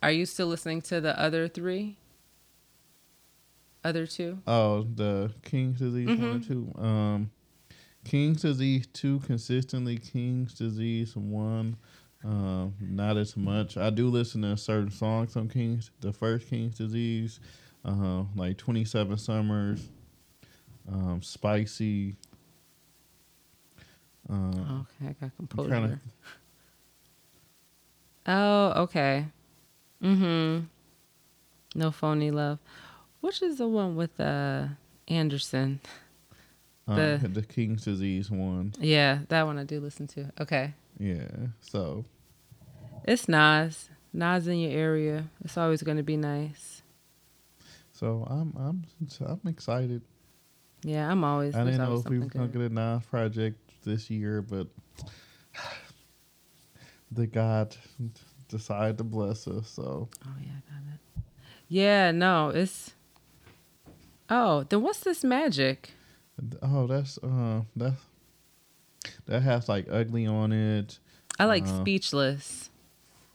Are you still listening to the other three? Other two? Oh, the King's Disease one and two. Um, King's Disease two consistently. King's Disease one, um, not as much. I do listen to certain songs on King's. The first King's Disease, uh, like Twenty Seven Summers, um, Spicy. Uh, Okay, I got composure. to, Oh, okay. Mm-hmm. No phony love. Which is the one with uh Anderson? Um, The- the King's Disease one. Yeah, that one I do listen to. Okay. Yeah. So It's Nas. Nas in your area. It's always gonna be nice. so I'm I'm I'm excited. Yeah, I'm always I didn't know if we were gonna get a Nas project this year, but *sighs* the God decided to bless us. So Oh yeah, I got it. Yeah, no, it's Oh, then what's this magic? Oh, that's uh that that has like ugly on it. I like Uh-huh. Speechless.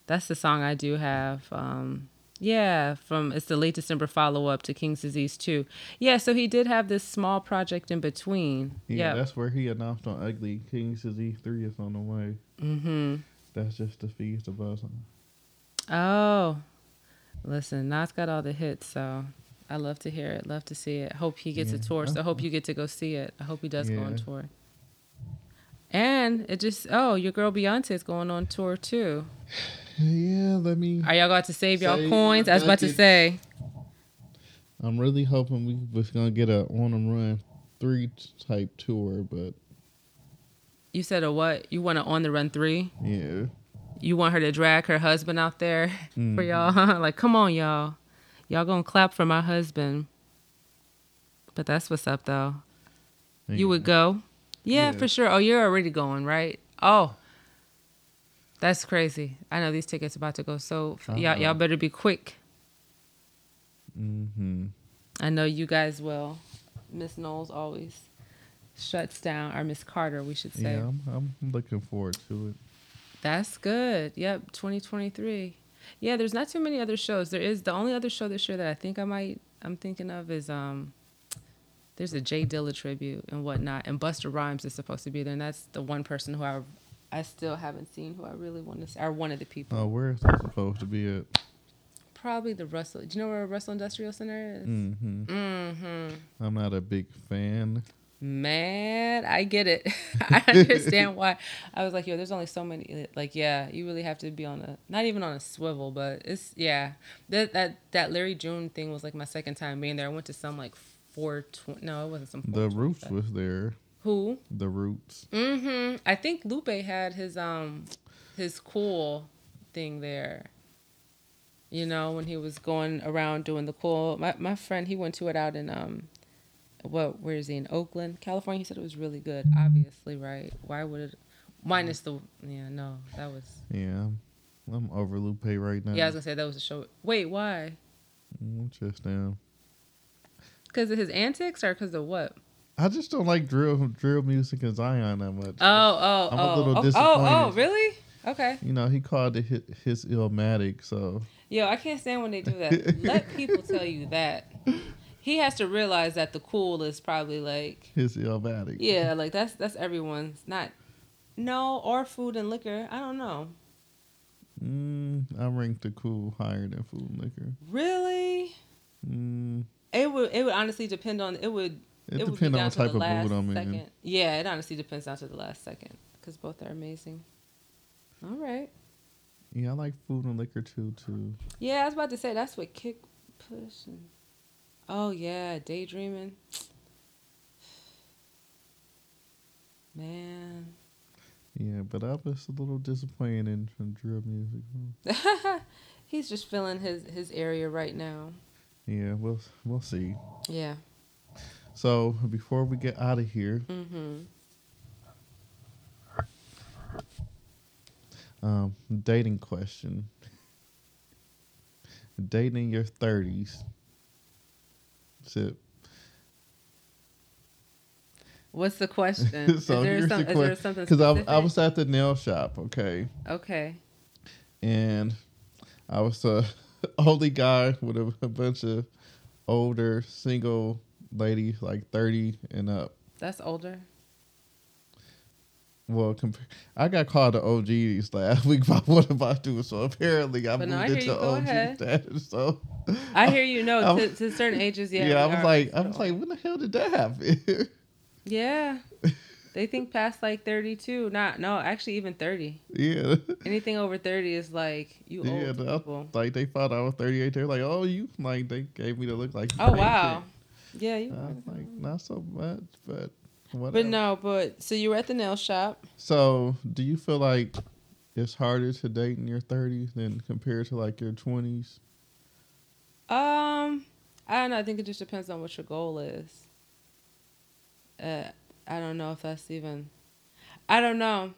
That's the song I do have. Um yeah, from it's the late December follow up to King's Disease 2. Yeah, so he did have this small project in between. Yeah, Yeah. that's where he announced on Ugly Kings Disease three is on the way. Mm-hmm. That's just the feast of us. Oh. Listen, Nas got all the hits, so I love to hear it. Love to see it. Hope he gets a tour. So I hope you get to go see it. I hope he does go on tour. And it just oh, your girl Beyonce is going on tour too. Yeah, let me. Are y'all going to save y'all coins? I was about to say. I'm really hoping we was gonna get a on the run three type tour, but You said a what? You want to on the run three? yeah. You want her to drag her husband out there *laughs* for Mhm. y'all? *laughs* like, come on, y'all. Y'all gonna clap for my husband. But that's what's up though. You would go? Yeah, Yeah. for sure. Oh, you're already going, right? Oh. That's crazy. I know these tickets about to go so I y'all y'all better be quick. Mm-hmm. I know you guys will. Miss Knowles always shuts down, or Miss Carter, we should say. Yeah, I'm, I'm looking forward to it. That's good. Yep, 2023. Yeah, there's not too many other shows. There is the only other show this year that I think I might I'm thinking of is um there's a J Dilla tribute and whatnot, and Busta Rhymes is supposed to be there, and that's the one person who I I still haven't seen who I really want to see, or one of the people. Oh, where is that supposed to be at? Probably the Russell. Do you know where Russell Industrial Center is? Mm-hmm. Mm-hmm. I'm not a big fan. Man, I get it. *laughs* *laughs* I understand why. I was like, yo, there's only so many. Like, yeah, you really have to be on a not even on a swivel, but it's yeah. That that that Larry June thing was like my second time being there. I went to some like four twenty. No, it wasn't some. The Roots was there. Who? The Roots. Mm-hmm. I think Lupe had his um his cool thing there. You know, when he was going around doing the cool. My my friend, he went to it out in um what where is he in Oakland, California? He said it was really good. Obviously, right? Why would it? Minus the yeah, no, that was Yeah, I'm over Lupe right now. yeah. I was gonna say that was a show. Wait, why? Mm, just now. Because of his antics or because of what? I just don't like drill drill music and Zion that much. Oh, oh, I'm a oh, little oh, oh, oh, really? Okay. You know, he called it his, his Illmatic, so Yo, I can't stand when they do that. *laughs* Let people tell you that. He has to realize that the cool is probably like his Illmatic. yeah, like that's that's everyone's not no or food and liquor. I don't know. Mm, I rank the cool higher than food and liquor. Really? Mm, It would it would honestly depend on it would it, would be depends on down what to the type of last mood I'm in. second. Yeah, it honestly depends down to the last second because both are amazing. All right. Yeah, I like food and liquor too. Too. Yeah, I was about to say that's what kick push and oh yeah, daydreaming. *sighs* Man. Yeah, but I was a little disappointed in, in drill music. *laughs* He's just filling his his area right now. Yeah, we'll we'll see. Yeah. So before we get out of here, Mhm. um, dating question. Dating in your thirties. So, What's the question? *laughs* so is there, here's some, the is there question. something Because I. I was at the nail shop, okay, okay. and I was the *laughs* only guy with a, a bunch of older single ladies, like thirty and up. That's older. Well, compa- I got called the OGs last *laughs* week by one of my dudes, so apparently I But moved no, I into you. OG ahead. status. So I hear you. No, *laughs* I'm- to, to certain ages, yeah. yeah, I was like, I was like, when the hell did that happen? *laughs* Yeah. They think past like 32. Not, no, actually, even 30. yeah, Anything over 30 is like, you yeah. old the- people. like they thought I was 38. They're like, oh, you like they gave me the look like. Oh, wow. Yeah, you I was like, not so much, but whatever. But no, but so you were at the nail shop. So, do you feel like it's harder to date in your 30s than compared to like your 20s? Um, I don't know. I think it just depends on what your goal is. Uh, I don't know if that's even. I don't know.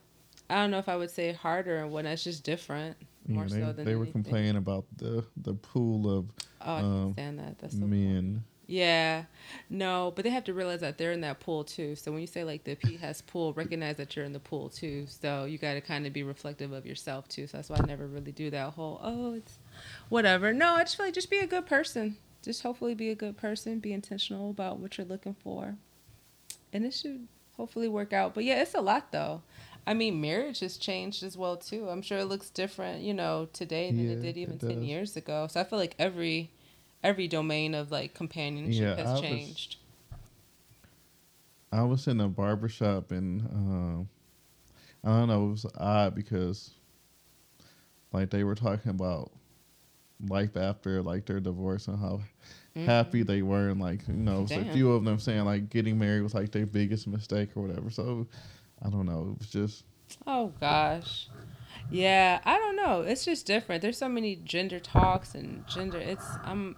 I don't know if I would say harder and when it's just different. More Yeah, they, so than they were anything. complaining about the the pool of Oh, I um, that. That's so men. Yeah, no, but they have to realize that they're in that pool too. So when you say like the P has pool, recognize that you're in the pool too. So you got to kind of be reflective of yourself too. So that's why I never really do that whole oh it's whatever. No, I just feel like just be a good person. Just hopefully be a good person. Be intentional about what you're looking for, and it should hopefully work out. But yeah, it's a lot though. I mean, marriage has changed as well too. I'm sure it looks different, you know, today than Yeah, it did even it ten years ago. So I feel like every every domain of like companionship Yeah, I has was- changed. I was in a barber shop and um, I don't know, it was odd because like they were talking about life after like their divorce and how happy they were and like you know, it a Mm-hmm. Few of them saying like getting married was like their biggest mistake or whatever. So I don't know, it was just Oh gosh. Yeah, I don't know. It's just different. There's so many gender talks and gender it's I'm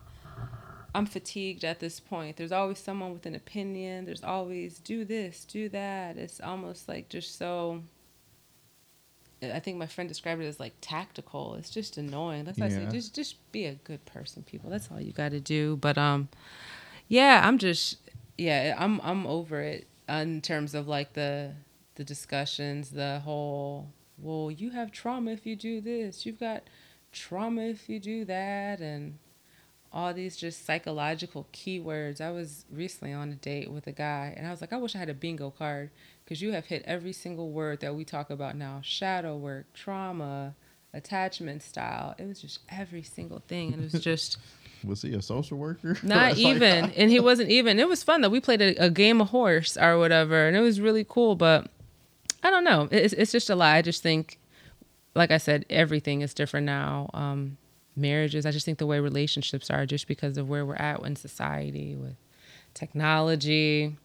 I'm fatigued at this point. There's always someone with an opinion. There's always do this, do that. It's almost like just so I think my friend described it as like tactical. It's just annoying. That's why I say just just be a good person, people. That's all you got to do. But um yeah, I'm just yeah, I'm I'm over it in terms of like the the discussions, the whole well, you have trauma if you do this. You've got trauma if you do that and all these just psychological keywords. I was recently on a date with a guy, and I was like, I wish I had a bingo card because you have hit every single word that we talk about now shadow work, trauma, attachment style. It was just every single thing. And it was just. *laughs* was he a social worker? *laughs* Not even. *laughs* and he wasn't even. It was fun though. We played a, a, game of horse or whatever, and it was really cool. But I don't know. It's, it's just a lie. I just think, like I said, everything is different now. Um, marriages, I just think the way relationships are, just because of where we're at in society with technology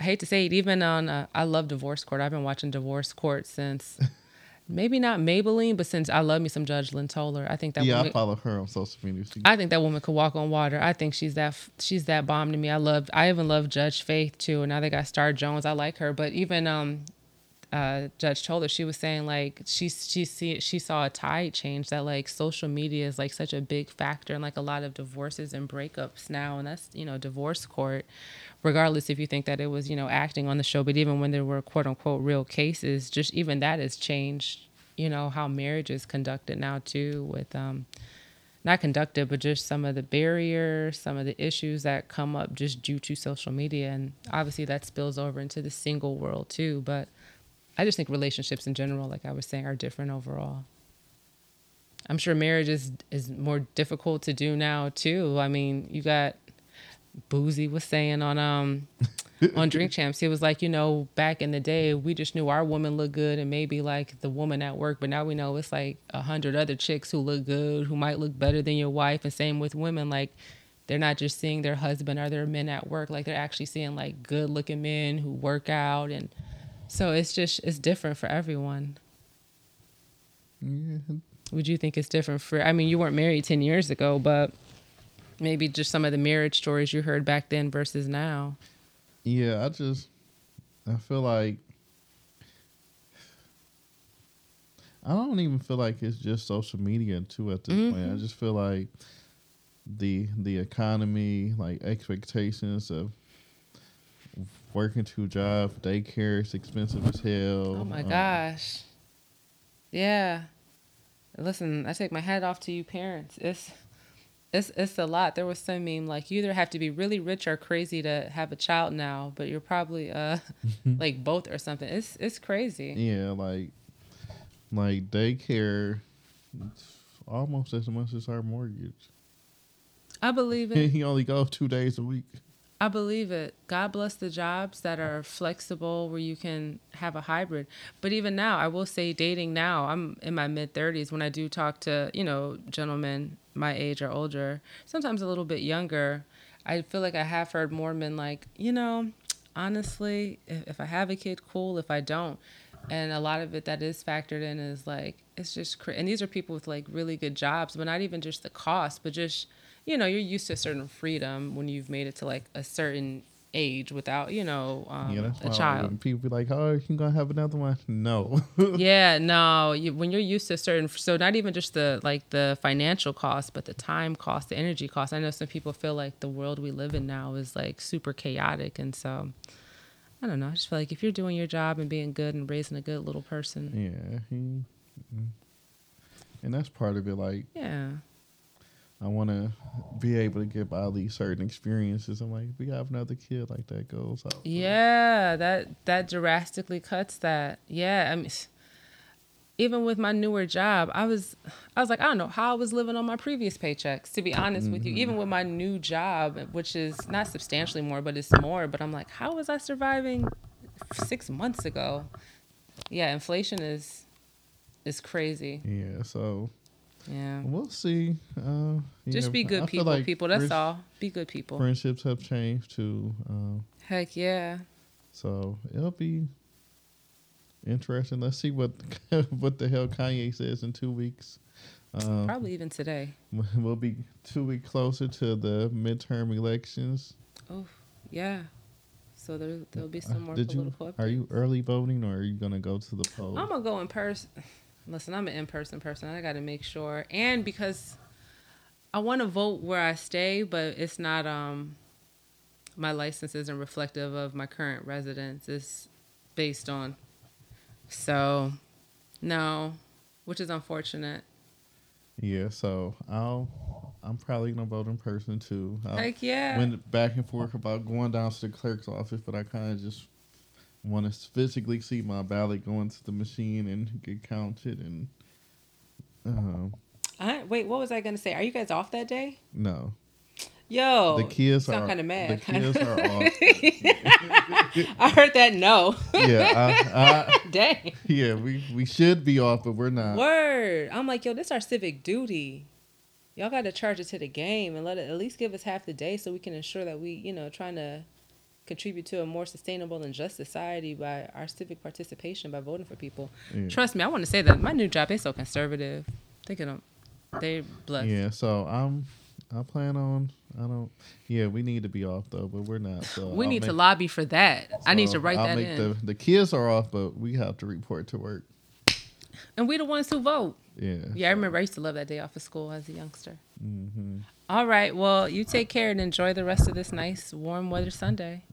I hate to say it, even on uh, I love Divorce Court. I've been watching Divorce Court since *laughs* maybe not Maybelline, but since I love me some Judge Lynn Toler. I think that yeah, woman, I follow her on social media. I think that woman could walk on water. I think she's that she's that bomb to me. I love I even love Judge Faith too. And now they got Star Jones. I like her, but even um uh, Judge Toler she was saying like she she see she saw a tide change that like social media is like such a big factor in like a lot of divorces and breakups now, and that's you know divorce court regardless if you think that it was, you know, acting on the show, but even when there were quote unquote real cases, just even that has changed, you know, how marriage is conducted now too with um not conducted, but just some of the barriers, some of the issues that come up just due to social media. And obviously that spills over into the single world too. But I just think relationships in general, like I was saying, are different overall. I'm sure marriage is, is more difficult to do now too. I mean, you got Boosie was saying on um *laughs* on Drink Champs. He was like, you know, back in the day, we just knew our woman looked good and maybe like the woman at work, but now we know it's like a hundred other chicks who look good, who might look better than your wife. And same with women, like they're not just seeing their husband or their men at work, like they're actually seeing like good looking men who work out and so it's just it's different for everyone. Yeah. Would you think it's different for I mean, you weren't married ten years ago, but maybe just some of the marriage stories you heard back then versus now. Yeah, I just I feel like I don't even feel like it's just social media too at this mm-hmm. point. I just feel like the the economy, like expectations of working two jobs, daycare is expensive as hell. Oh my um, gosh. Yeah. Listen, I take my hat off to you parents. It's it's it's a lot. There was some meme like you either have to be really rich or crazy to have a child now, but you're probably uh *laughs* like both or something. It's it's crazy. Yeah, like like daycare almost as much as our mortgage. I believe *laughs* it. he only goes two days a week. I believe it. God bless the jobs that are flexible where you can have a hybrid. But even now, I will say dating now, I'm in my mid 30s when I do talk to, you know, gentlemen my age or older, sometimes a little bit younger. I feel like I have heard more men like, you know, honestly, if, if I have a kid, cool. If I don't, and a lot of it that is factored in is like it's just cra- and these are people with like really good jobs, but not even just the cost, but just you know, you're used to a certain freedom when you've made it to like a certain age without, you know, um, yeah, a child. people be like, "Oh, you gonna have another one?" No. *laughs* yeah, no. You, when you're used to certain, so not even just the like the financial cost, but the time cost, the energy cost. I know some people feel like the world we live in now is like super chaotic, and so I don't know. I just feel like if you're doing your job and being good and raising a good little person, yeah, he, mm. and that's part of it. Like, yeah, I want to be able to get all these certain experiences. I'm like, we have another kid like that goes out. Yeah, that that drastically cuts that. Yeah, I mean, even with my newer job, I was I was like, I don't know how I was living on my previous paychecks. To be honest mm-hmm. with you, even mm-hmm. with my new job, which is not substantially more, but it's more. But I'm like, how was I surviving six months ago? Yeah, inflation is is crazy. Yeah, so yeah. We'll see. Uh, Just know, be good people, like people. That's all. Be good people. Friendships have changed too. Uh, Heck yeah. So it'll be interesting. Let's see what *laughs* what the hell Kanye says in two weeks. Um, Probably even today. *laughs* We'll be two weeks closer to the midterm elections. Oh yeah. So there there'll be some more Did political. You, updates. Are you early voting or are you gonna go to the poll? I'm gonna go in person *sighs* listen, I'm an in person person. I got to make sure. And because I want to vote where I stay, but it's not, um, my license isn't reflective of my current residence. It's based on. So, no, which is unfortunate. Yeah, so I'll I'm probably gonna vote in person too. I Heck yeah. went back and forth about going down to the clerk's office, but I kind of just want to physically see my ballot go into the machine and get counted. And um, I, wait, what was I gonna say? Are you guys off that day? no, Yo, the kids sound are kind of mad. The kids are *laughs* off. I heard that. No. Yeah, I, I, *laughs* Dang. yeah, we we should be off, but we're not. Word. I'm like, yo, this our civic duty. Y'all got to charge it to the game and let it at least give us half the day so we can ensure that we, you know, trying to contribute to a more sustainable and just society by our civic participation by voting for people. Yeah. Trust me, I want to say that my new job is so conservative. They can, they blessed. Yeah, so I'm. I plan on. I don't. Yeah, we need to be off though, but we're not. So we I'll need to lobby for that. I need to write I'll that make in. The, the kids are off, but we have to report to work. and we the ones who vote. Yeah. Yeah, I remember I used to love that day off of school as a youngster. hmm All right. Well, you take care and enjoy the rest of this nice warm weather Sunday.